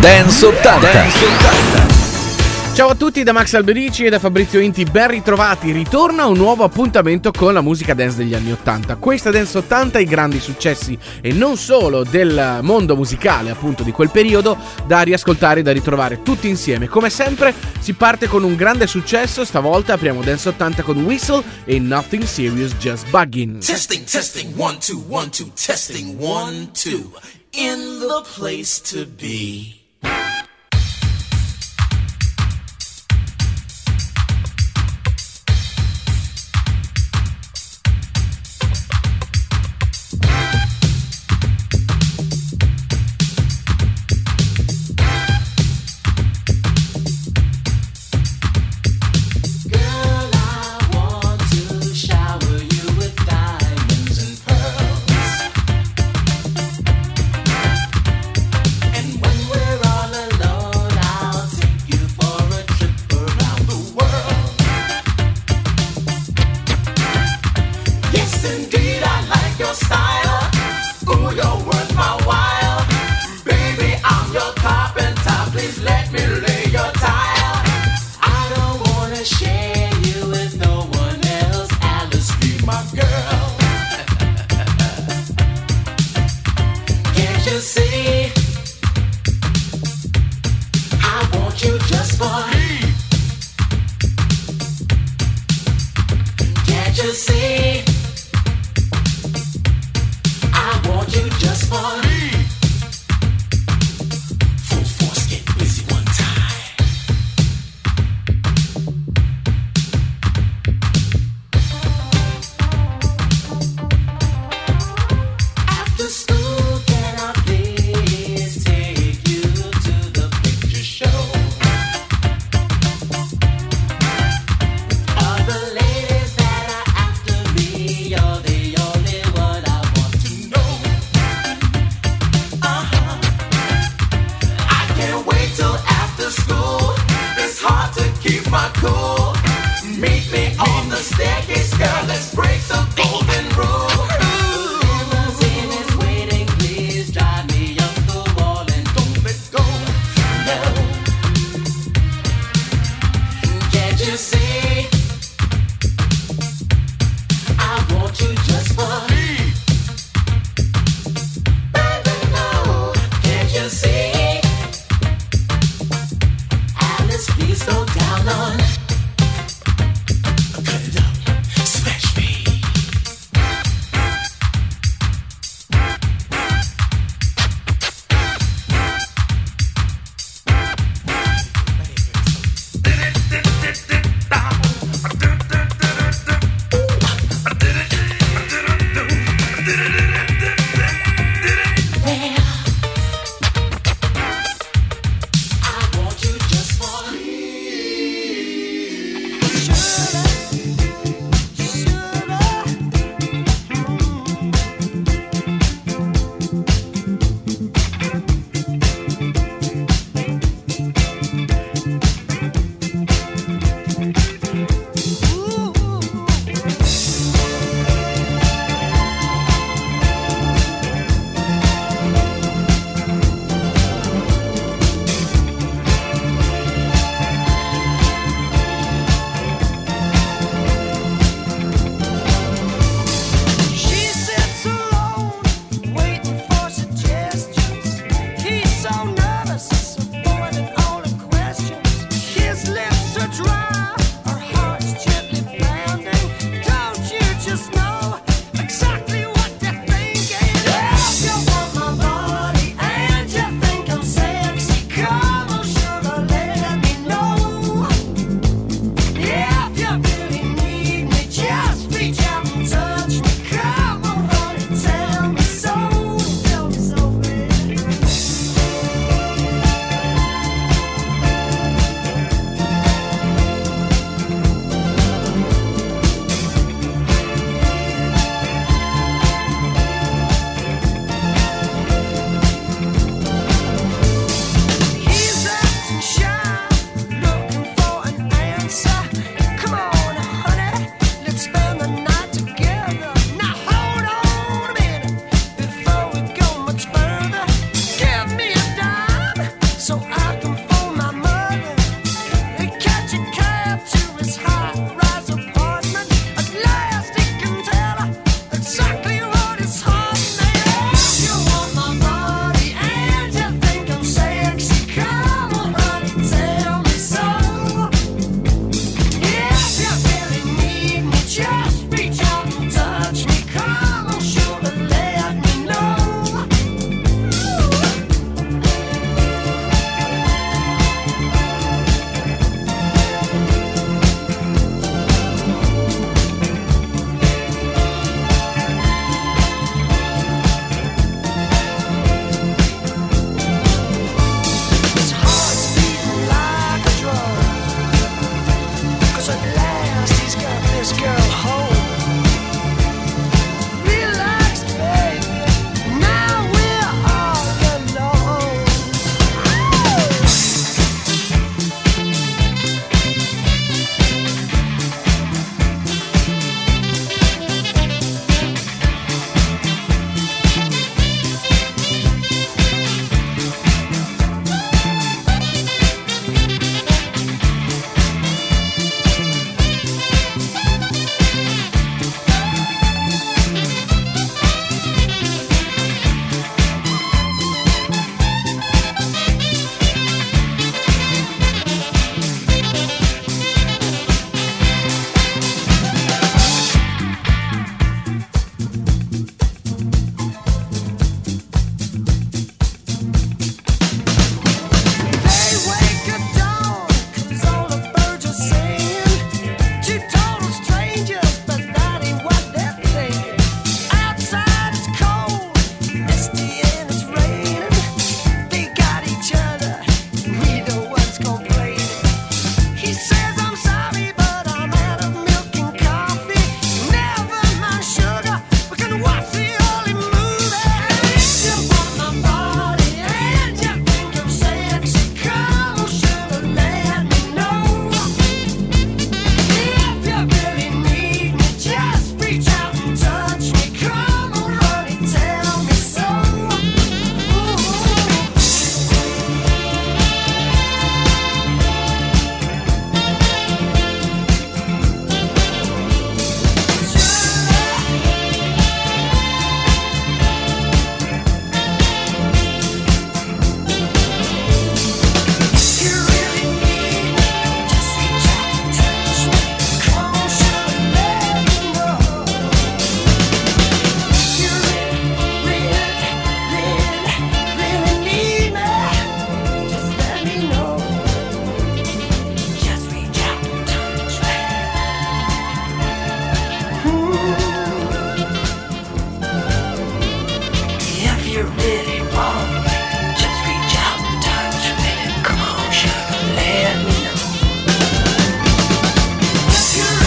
Dance 80. Dance 80. Ciao a tutti da Max Alberici e da Fabrizio Inti, ben ritrovati. Ritorna un nuovo appuntamento con la musica dance degli anni 80. Questa Dance 80 i grandi successi e non solo del mondo musicale, appunto, di quel periodo, da riascoltare e da ritrovare tutti insieme. Come sempre si parte con un grande successo, stavolta apriamo Dance 80 con Whistle e Nothing Serious Just Bugging. Testing, testing, one, two, one, two, testing, one, two. In the place to be. Yeah.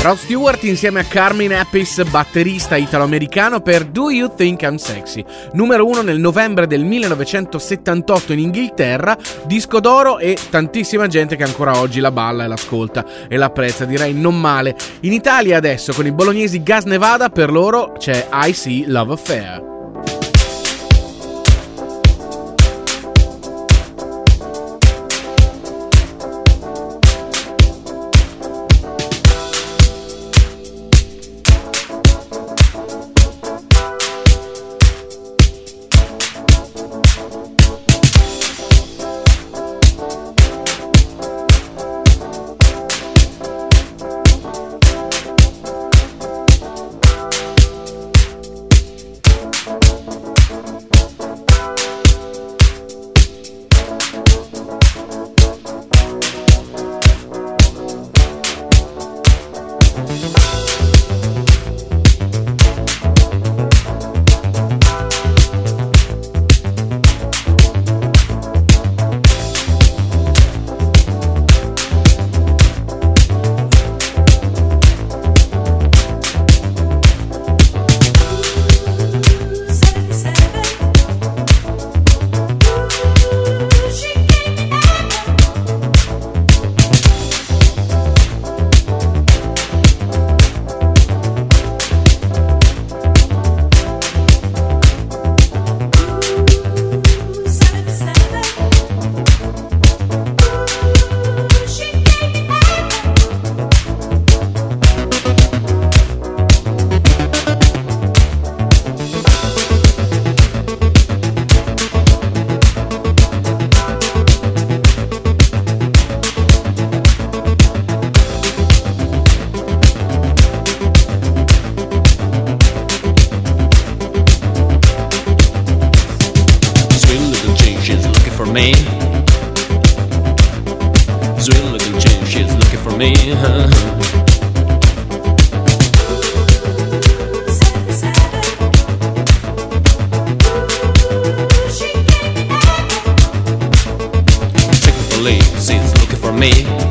Rod Stewart insieme a Carmine Appice, batterista italo-americano per Do You Think I'm Sexy, numero uno nel novembre del 1978 in Inghilterra, disco d'oro e tantissima gente che ancora oggi la balla e l'ascolta e l'apprezza, direi non male. In Italia adesso con i bolognesi Gas Nevada per loro c'è I See Love Affair. Me.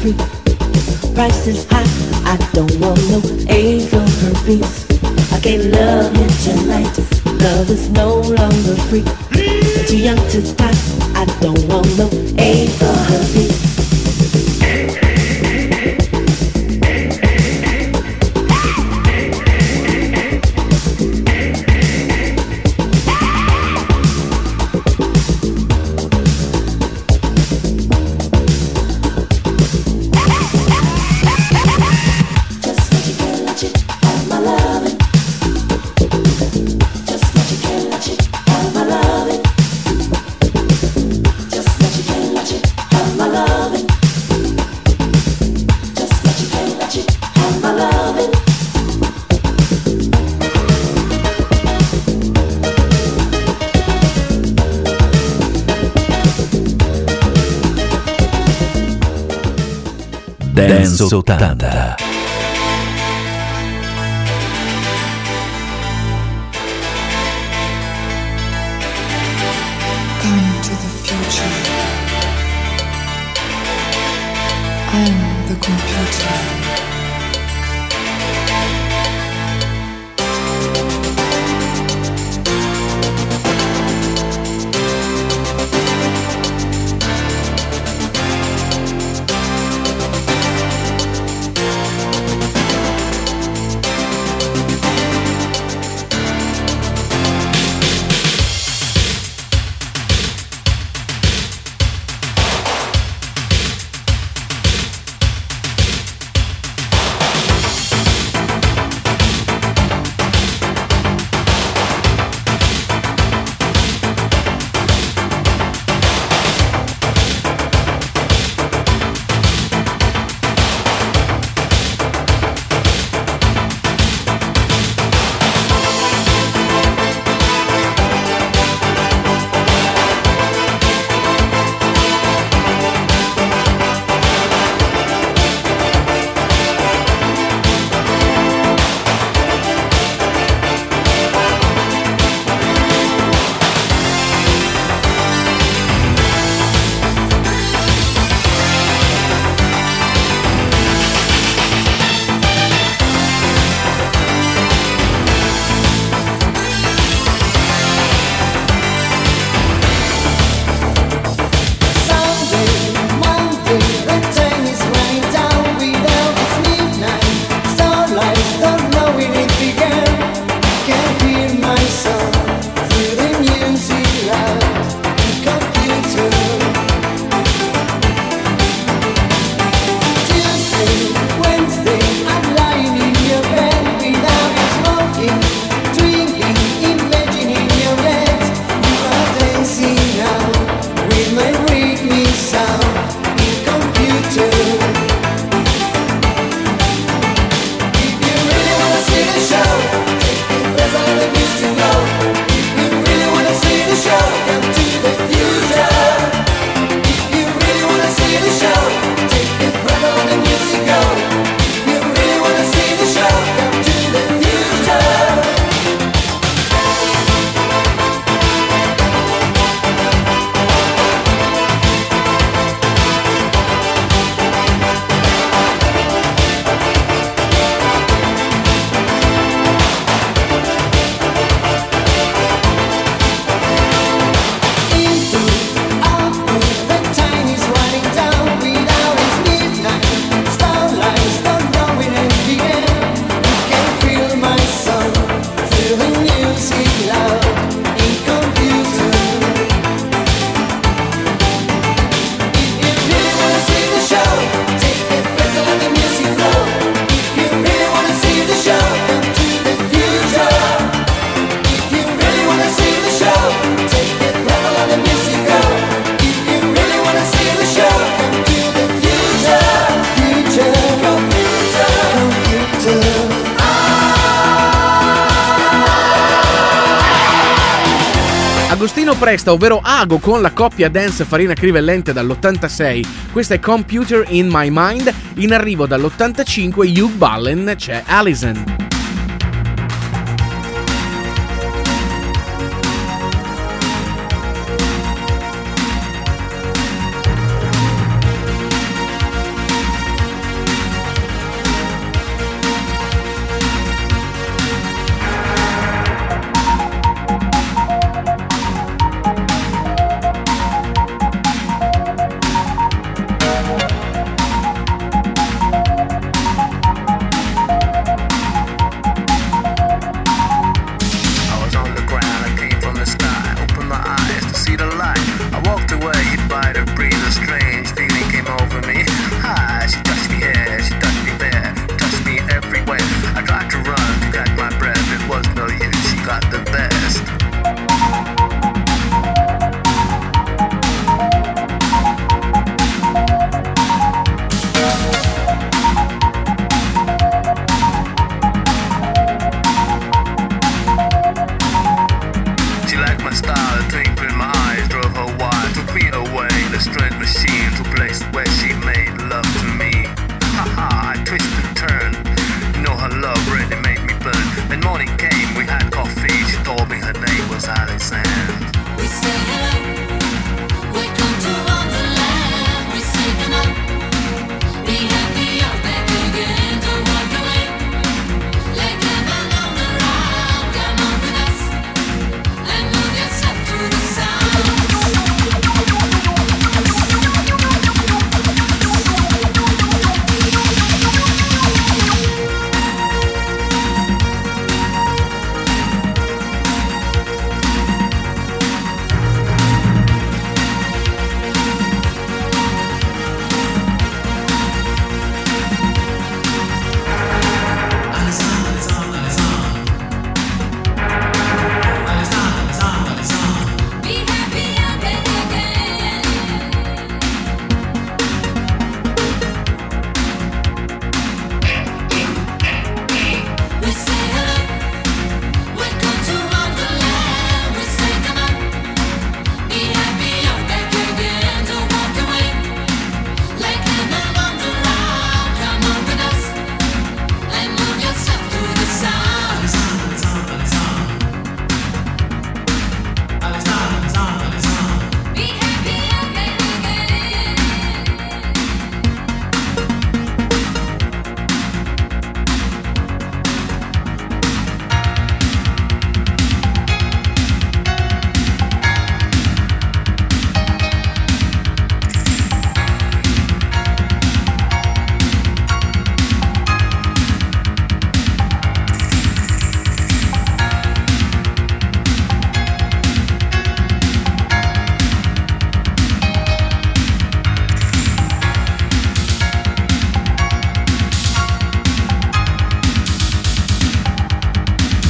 free. Price is high, I don't want no angel for piece. I can't love you tonight. Love is no longer free. Too young to die, I don't want no angel for piece. Sotanda. Presta, ovvero Ago con la coppia dance Farina Crivellente dall'86. Questa è Computer in My Mind. In arrivo dall'85 Hugh Ballen c'è Alison.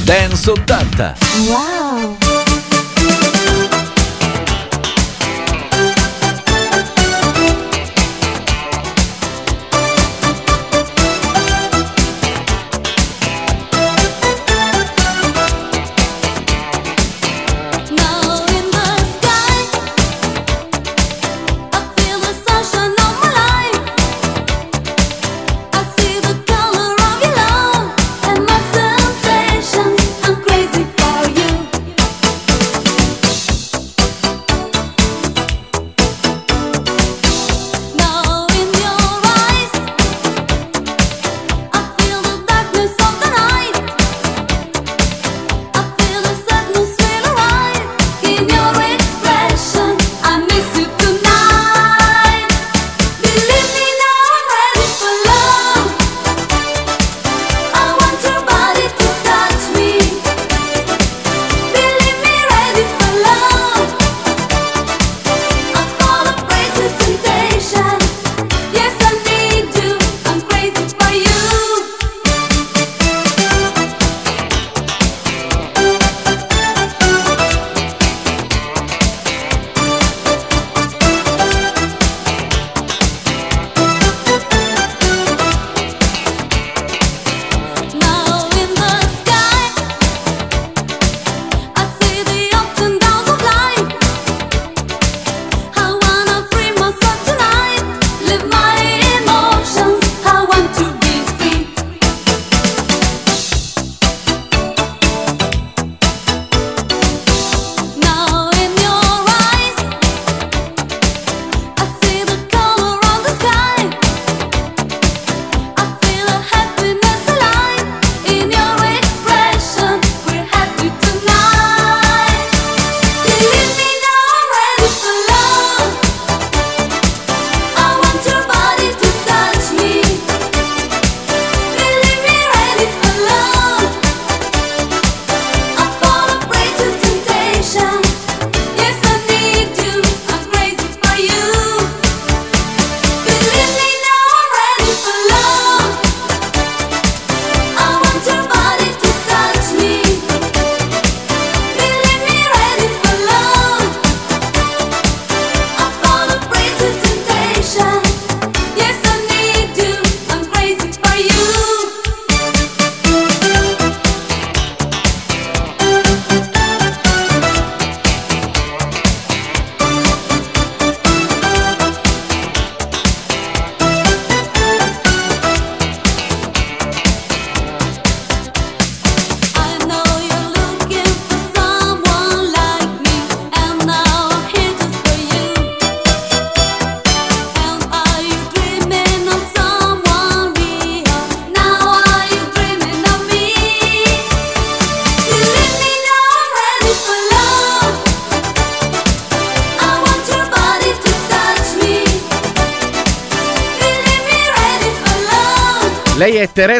Dance 80. Wow!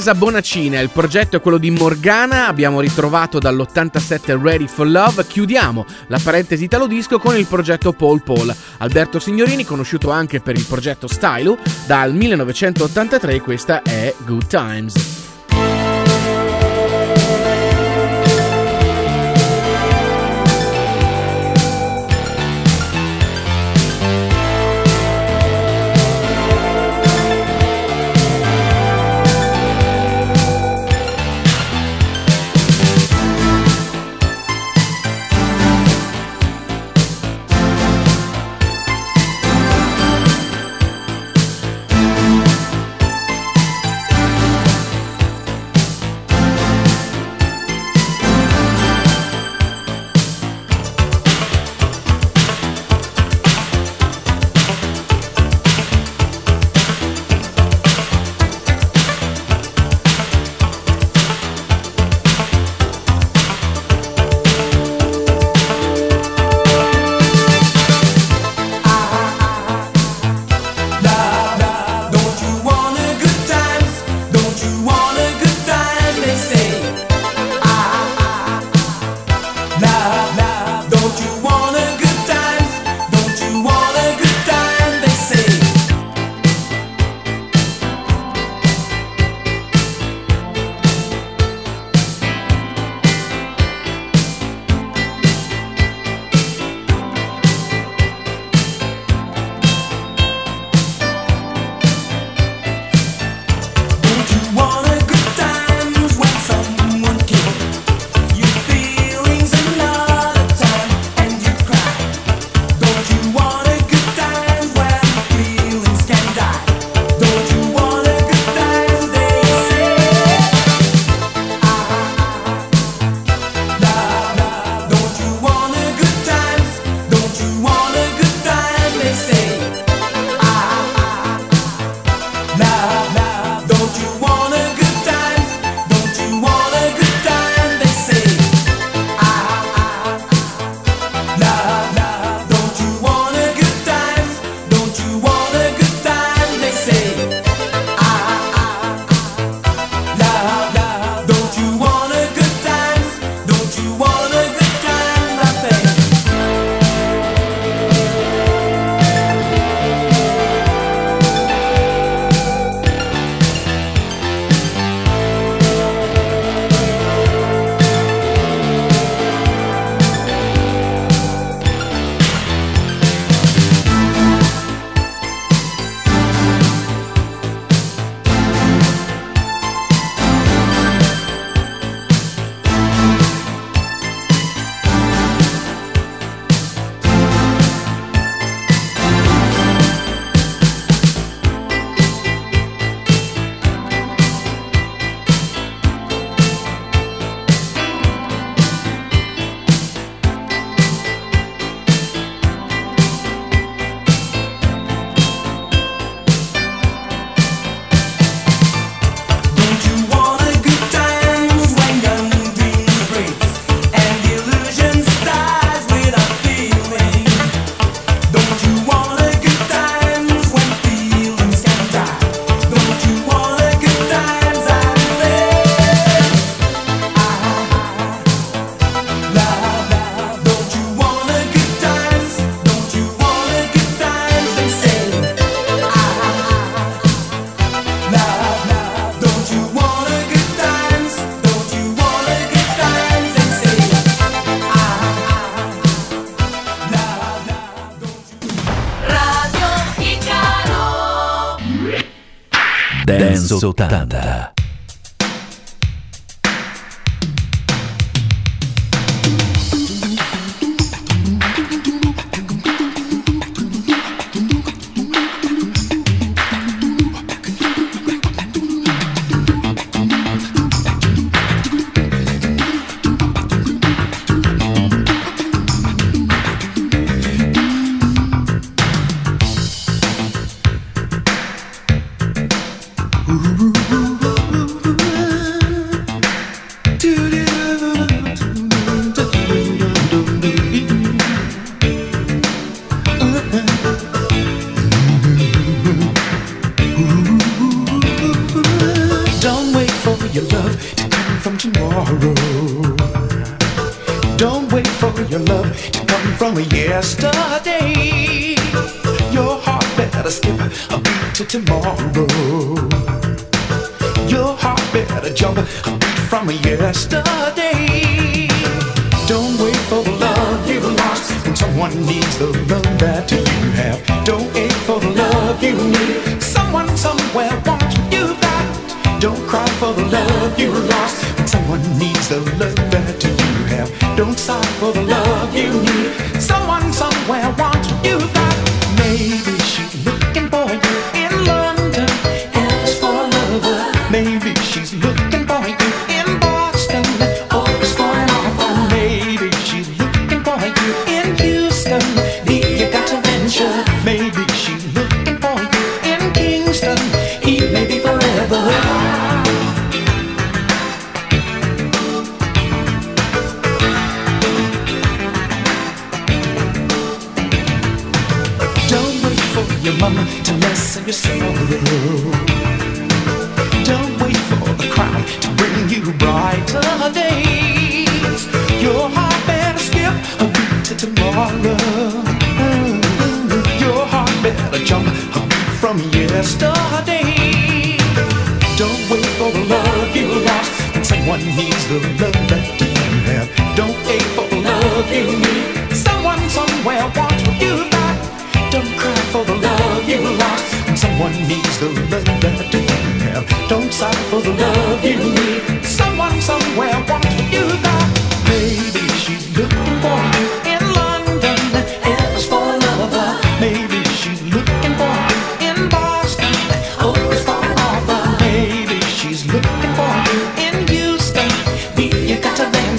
Teresa Bonacina, il progetto è quello di Morgana, abbiamo ritrovato dall'87 Ready for Love, chiudiamo la parentesi italo disco con il progetto Paul Paul. Alberto Signorini, conosciuto anche per il progetto Stylo, dal 1983 questa è Good Times. tomorrow.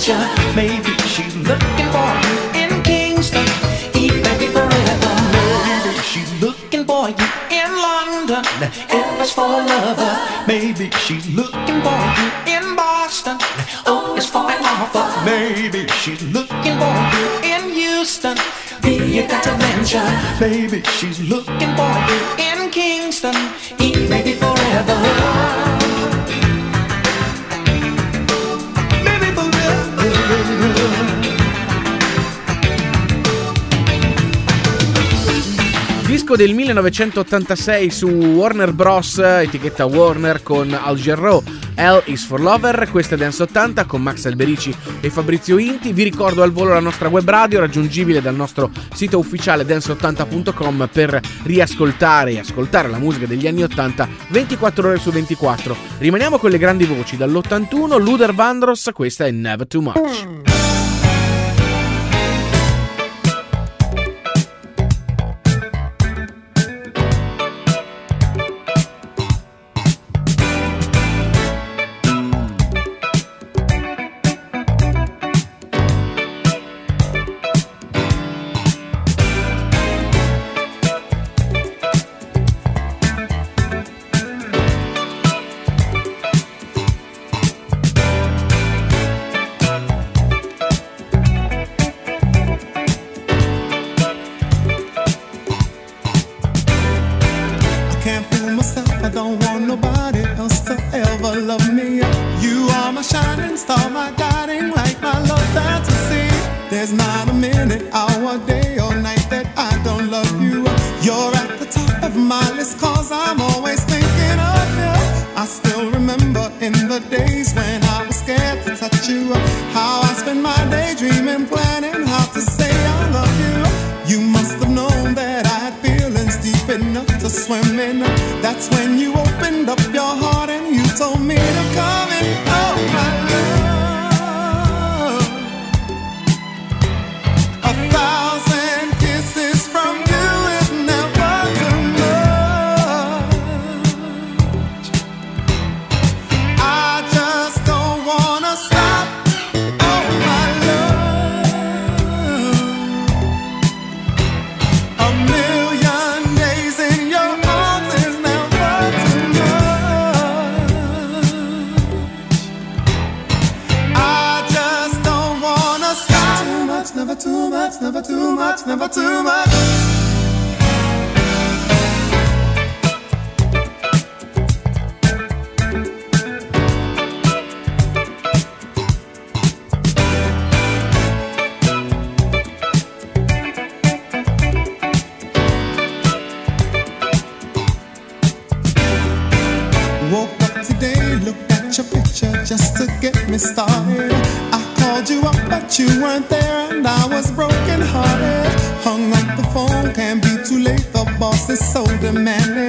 Maybe she's looking for you in Kingston. Eat baby forever. Maybe she's looking for you in London. It was for a lover. Maybe she's looking for you in Boston. Oh, it's for an. Maybe she's looking for you in Houston. Be got to venture, baby. She's looking for you in Kingston. Eat maybe forever. disco del 1986 su Warner Bros. etichetta Warner con Al Jarreau. L is for Lover, questa è Dance 80 con Max Alberici e Fabrizio Inti. Vi ricordo al volo la nostra web radio raggiungibile dal nostro sito ufficiale dance80.com per riascoltare e ascoltare la musica degli anni 80 24 ore su 24. Rimaniamo con le grandi voci dall'81 Luder Vandross, questa è Never Too Much. much, never too much. the man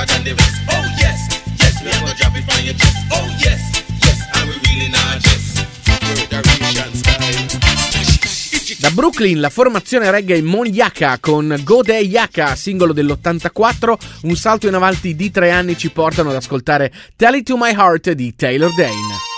tougher than the rest. Oh yes, yes, me I go drop it from your chest. Oh yes, yes, I will really not just. Da Brooklyn la formazione reggae Mon Yaka con Go Day Yaka, singolo dell'84, un salto in avanti di tre anni ci portano ad ascoltare Tell It To My Heart di Taylor Dane.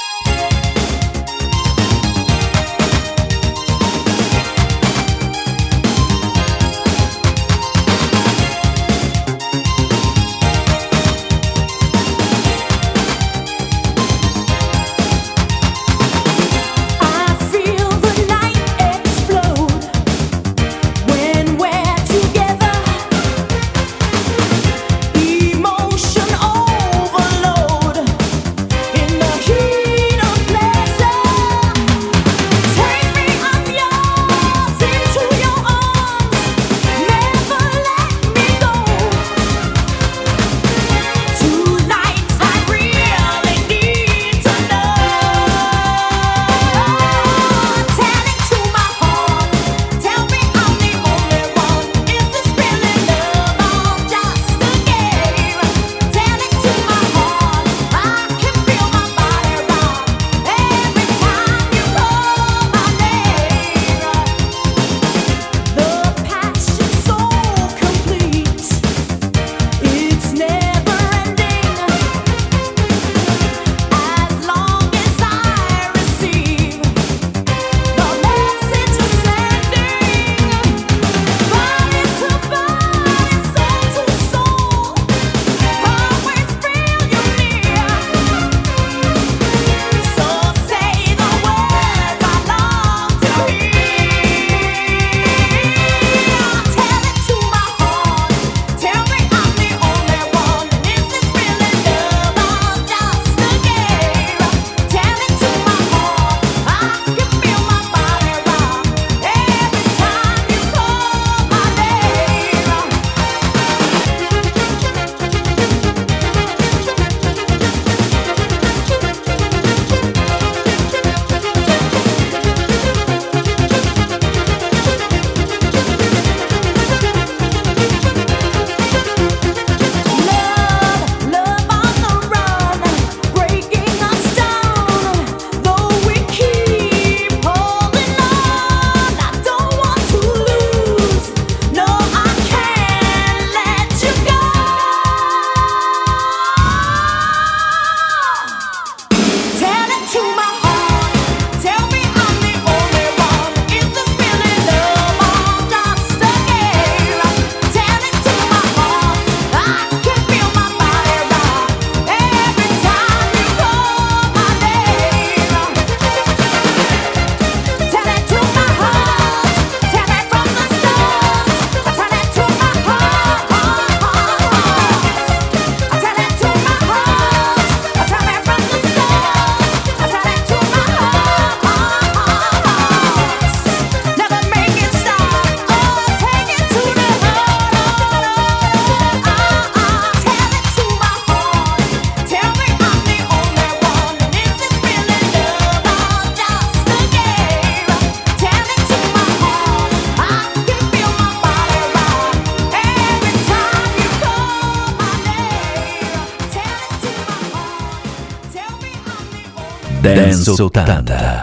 Sultanda.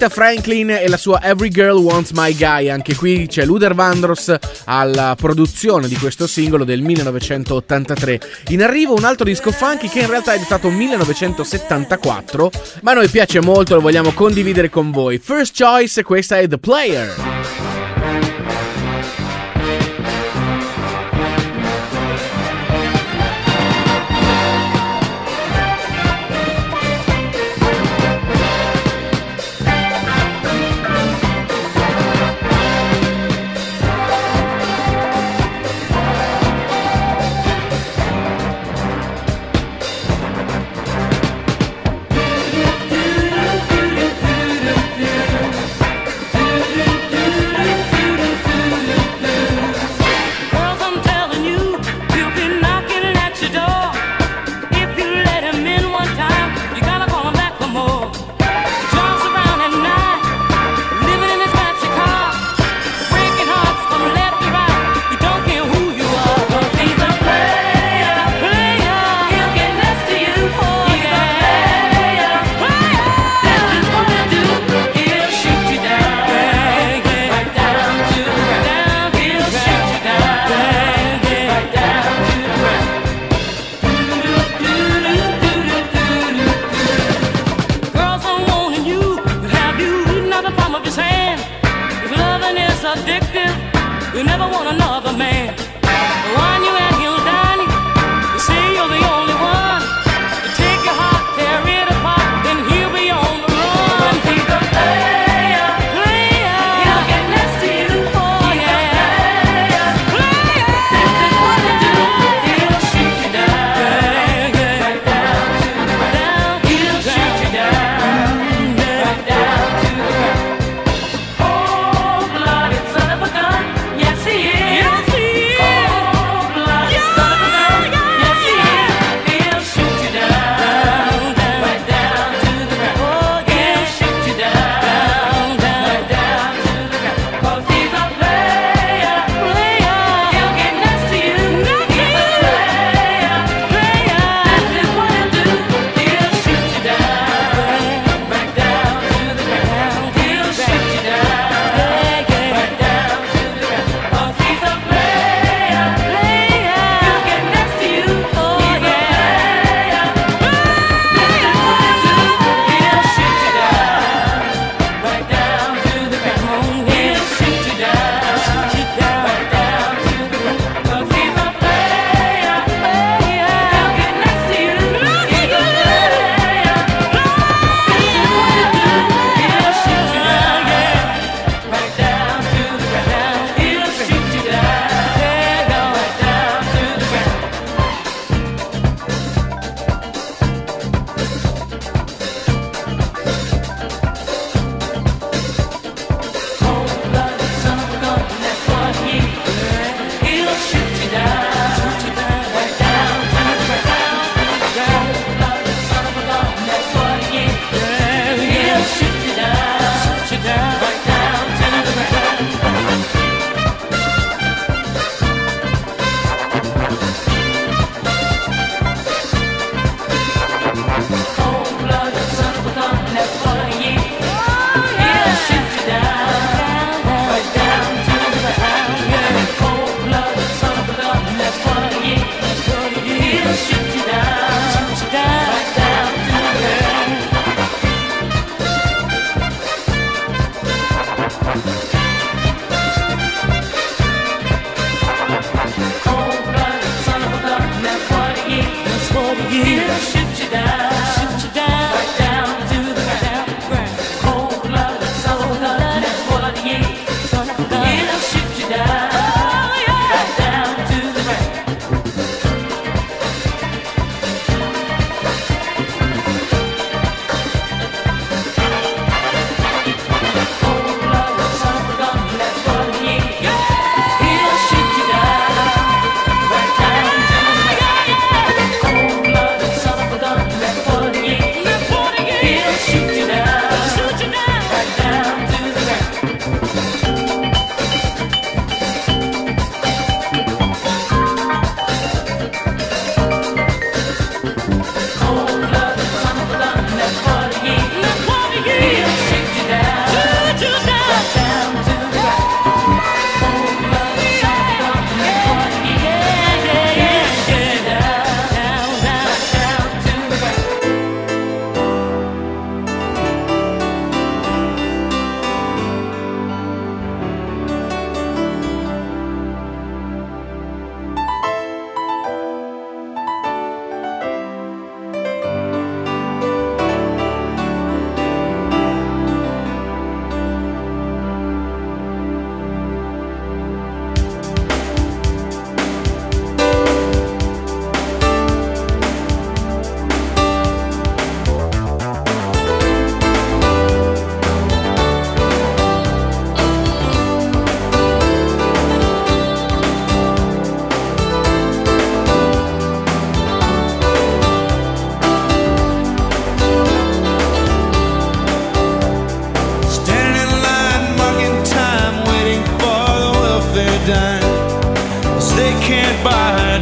Aretha Franklin e la sua Every Girl Wants My Guy, anche qui c'è Luder Vandross alla produzione di questo singolo del 1983. In arrivo un altro disco funky che in realtà è datato 1974, ma a noi piace molto e lo vogliamo condividere con voi. First Choice, questa è The Player.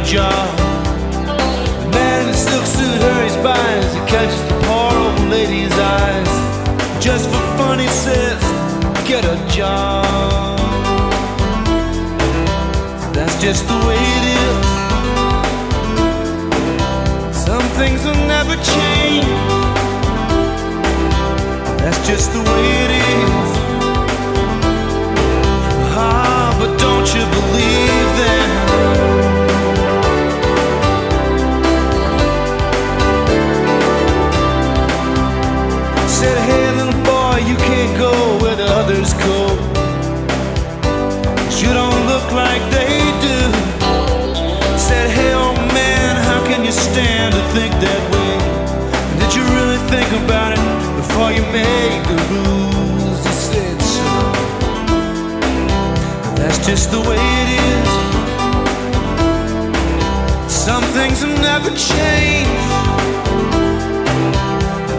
jaw. The man in the silk suit hurries by as he catches the poor old lady's eyes. Just for fun, he says, Get a job. That's just the way it is. Some things will never change. That's just the way it is. Ah, but don't you believe them? just the way it is. Some things have never changed.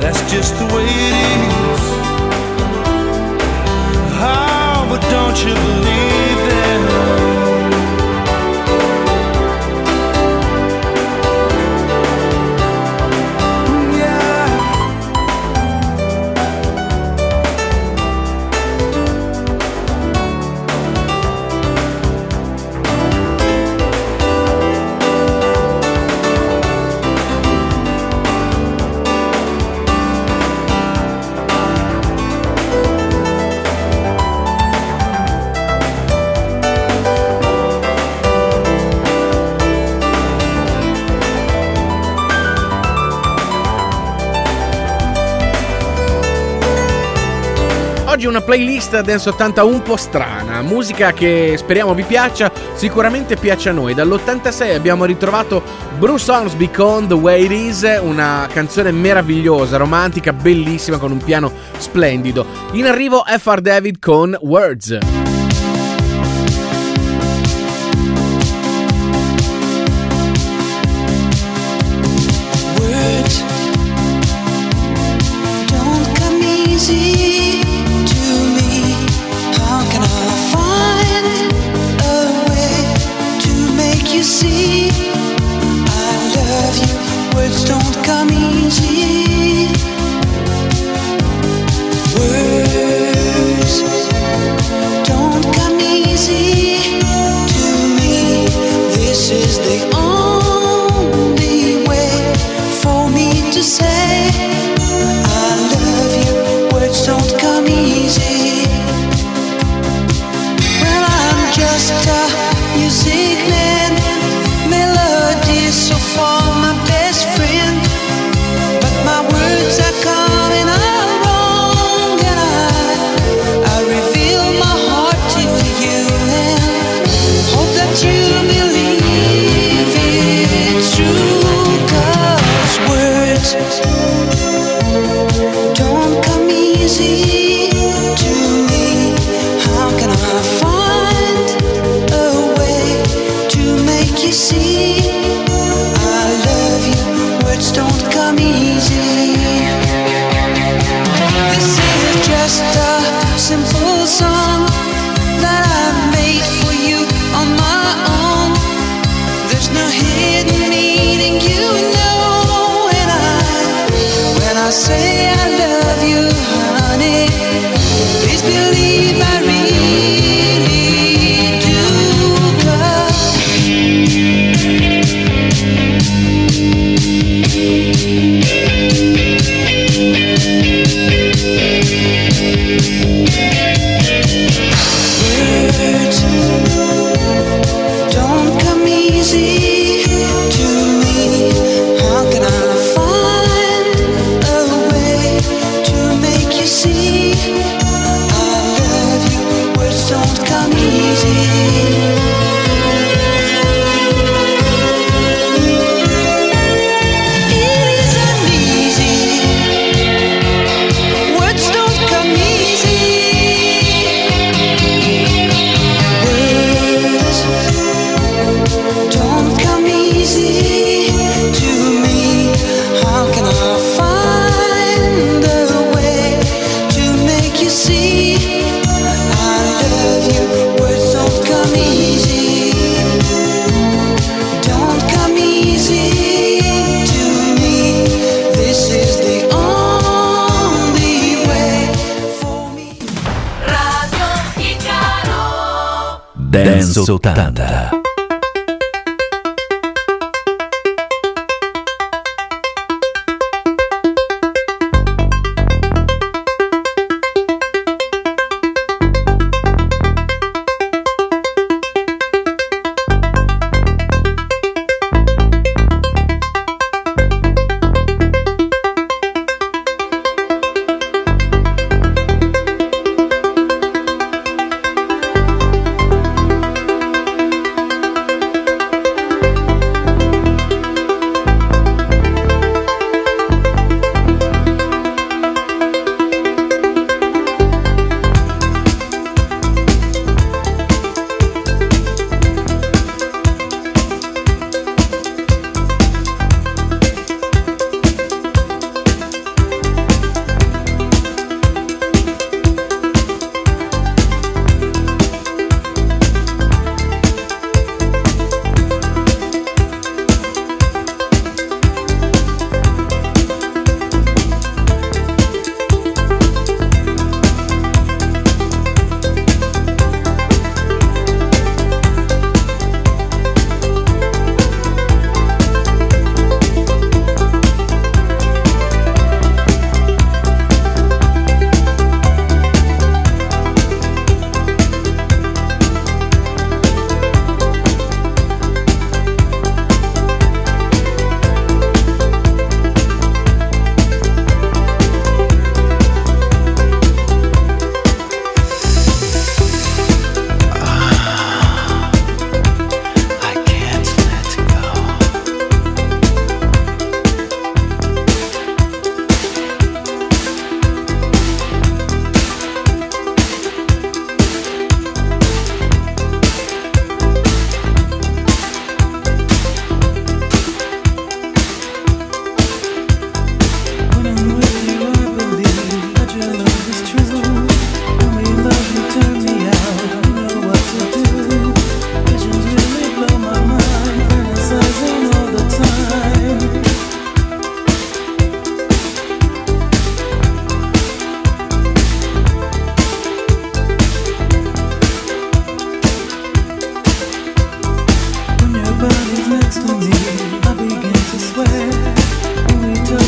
That's just the way it is. Oh, but don't you believe it? oggi una playlist Dance 80 un po' strana, musica che speriamo vi piaccia, sicuramente piace a noi. Dall'86 abbiamo ritrovato Bruce Hornsby con The Way It Is, una canzone meravigliosa, romantica, bellissima, con un piano splendido. In arrivo FR David con Words. see. Dance 80.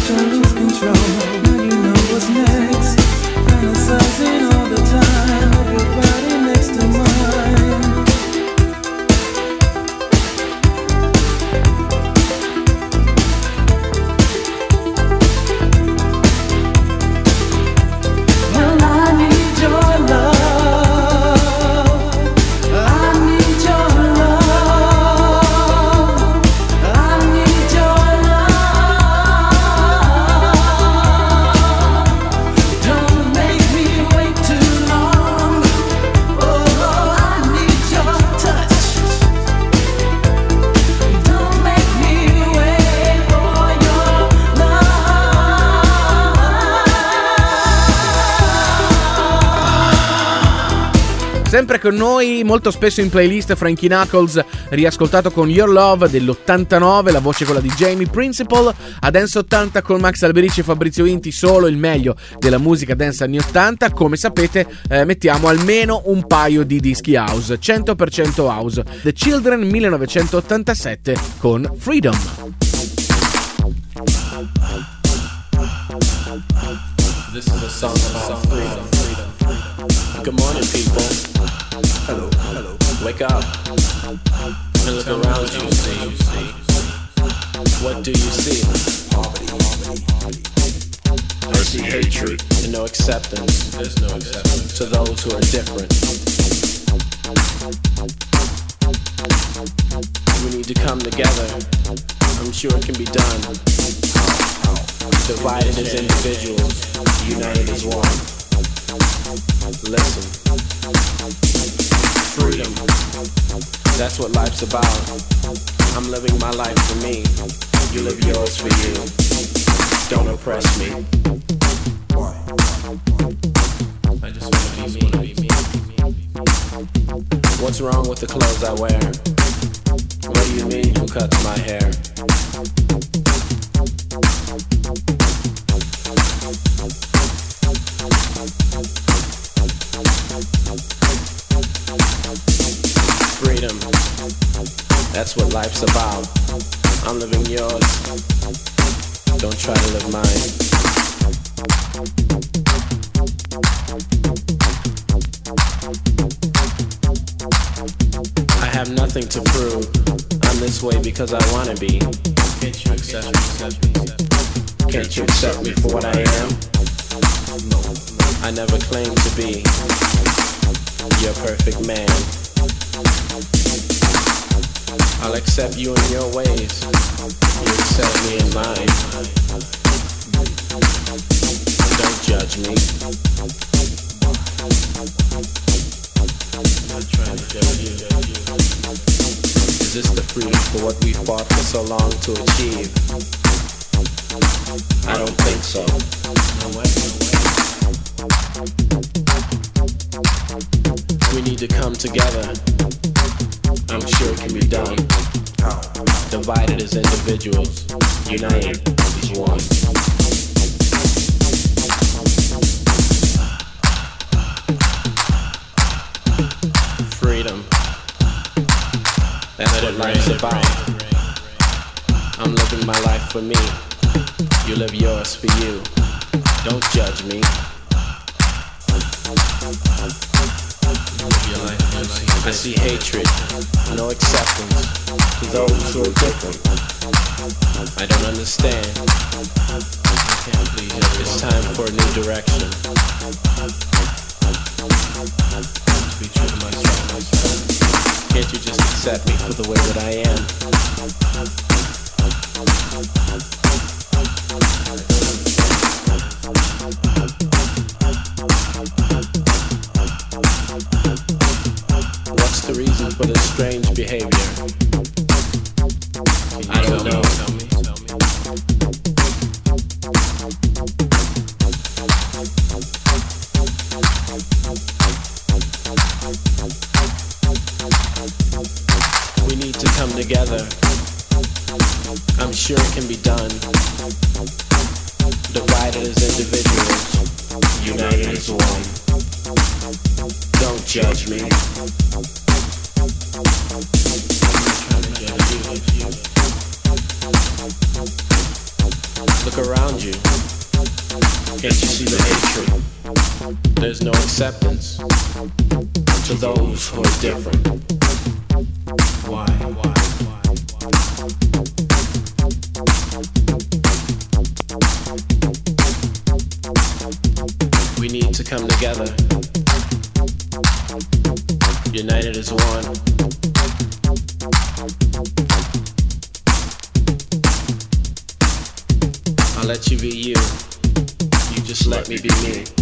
to lose control. Con noi, molto spesso in playlist Frankie Knuckles, riascoltato con Your Love dell'89, la voce quella di Jamie Principal, a Dance 80 con Max Alberici e Fabrizio Inti, solo il meglio della musica dance anni 80. Come sapete, eh, mettiamo almeno un paio di dischi house, 100% house. The Children 1987 con Freedom. This is a song called Freedom. Good morning, people. Hello, hello. Wake up and look around you. See what do you see? I see hatred and no acceptance. There's no acceptance to those who are different. We need to come together. I'm sure it can be done. Divided as individuals, united as one. Listen. Freedom. That's what life's about. I'm living my life for me. You live yours for you. Don't oppress me. What's wrong with the clothes I wear? What cuts my hair? That's what life's about. I'm living yours. Don't try to live mine. I have nothing to prove. I'm this way because I wanna be. Can't you accept me? Can't you accept me for what I am? I never claimed to be your perfect man. I'll accept you in your ways. You accept me in mine. Don't judge me. I'm trying to judge you. Is this the freedom for what we fought for so long to achieve? I don't think so. No way, no way. We need to come together. I'm sure it can be done. Divided as individuals, united as one. Freedom. That's what life's about. I'm living my life for me. You live yours for you. Don't judge me. I see hatred, no acceptance to those who are different. I don't understand. I can't believe It's time for a new direction. To Be true to myself. Can't you just accept me for the way that I am? We need to come together, united as one. I'll let you be you. You just let me be me.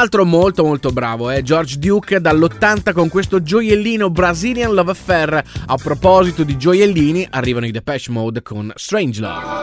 altro molto molto bravo è George Duke dall'80 con questo gioiellino Brazilian Love Affair. A proposito di gioiellini, arrivano i Depeche Mode con Strange Love.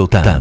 Resultado.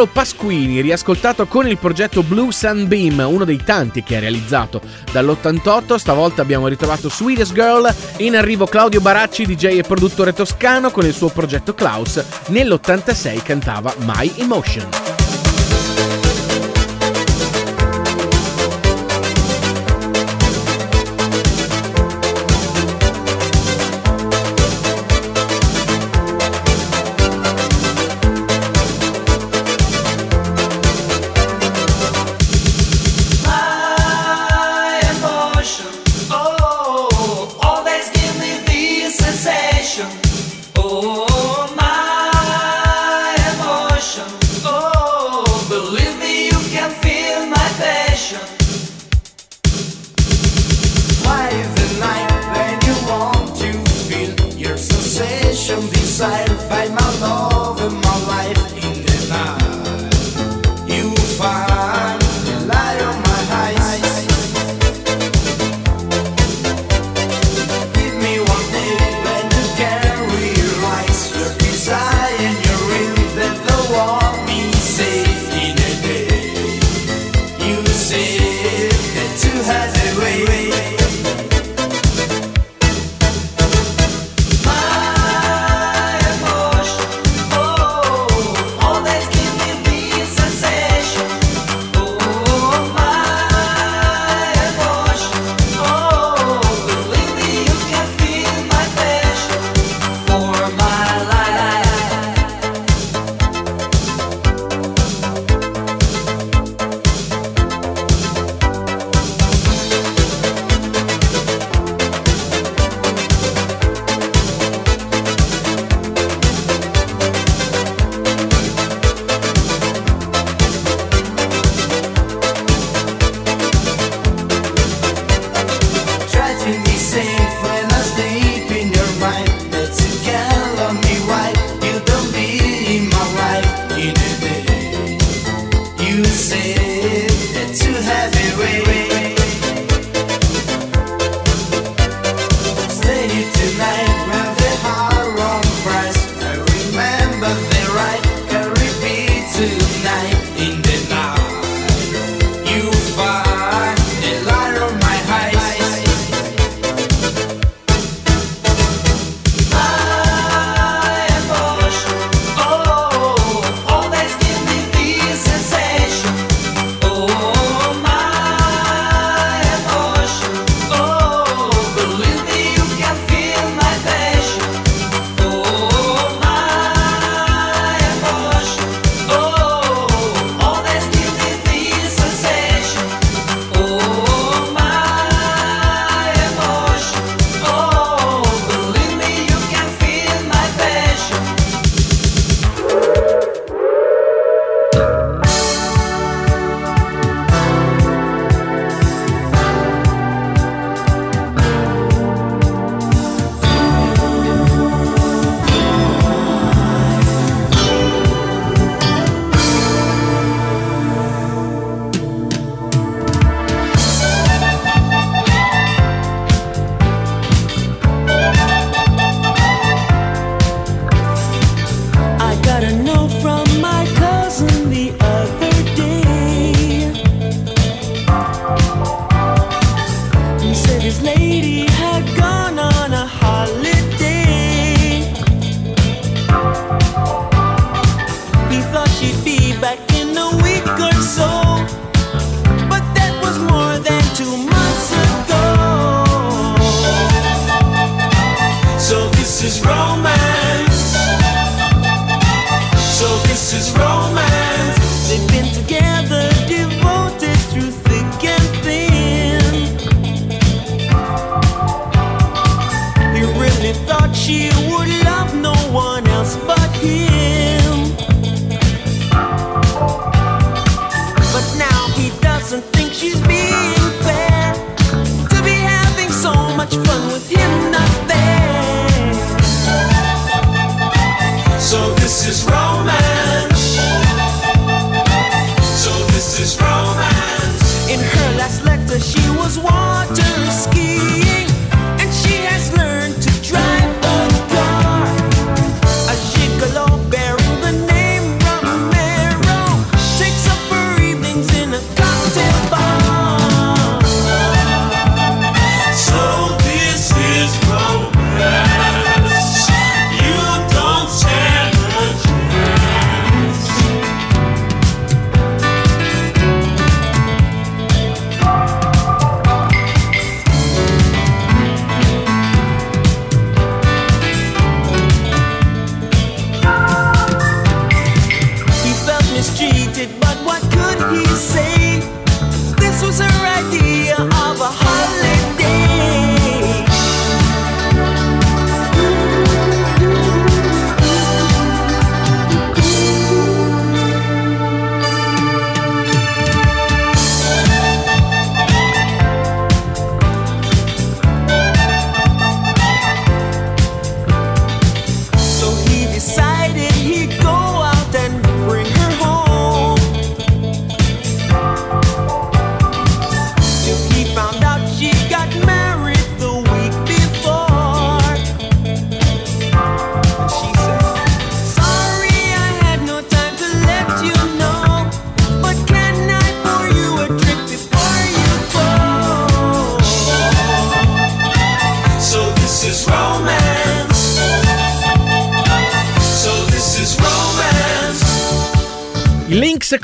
Carlo Pasquini, riascoltato con il progetto Blue Sunbeam, uno dei tanti che ha realizzato dall'88. Stavolta abbiamo ritrovato Swedish Girl, in arrivo Claudio Baracci, DJ e produttore toscano, con il suo progetto Klaus. Nell'86 cantava My Emotion.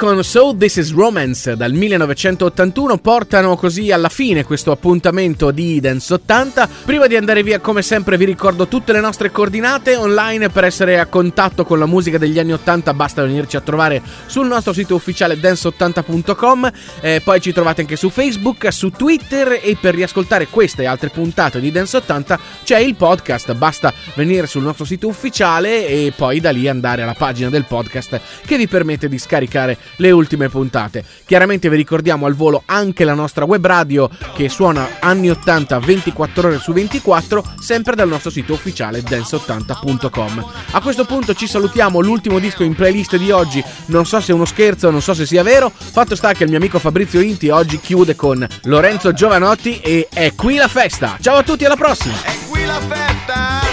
Con So This Is Romance dal 1981 portano così alla fine questo appuntamento di Dance 80. Prima di andare via, come sempre, vi ricordo tutte le nostre coordinate online per essere a contatto con la musica degli anni 80. Basta venirci a trovare sul nostro sito ufficiale dance80.com. Eh, poi ci trovate anche su Facebook, su Twitter e per riascoltare queste e altre puntate di Dance 80 c'è il podcast. Basta venire sul nostro sito ufficiale e poi da lì andare alla pagina del podcast che vi permette di scaricare le ultime puntate. Chiaramente vi ricordiamo al volo anche la nostra web radio che suona anni 80 24 ore su 24 sempre dal nostro sito ufficiale dance80.com. A questo punto ci salutiamo, l'ultimo disco in playlist di oggi, non so se è uno scherzo, non so se sia vero, fatto sta che il mio amico Fabrizio Inti oggi chiude con Lorenzo Giovanotti e è qui la festa. Ciao a tutti, alla prossima! qui la festa!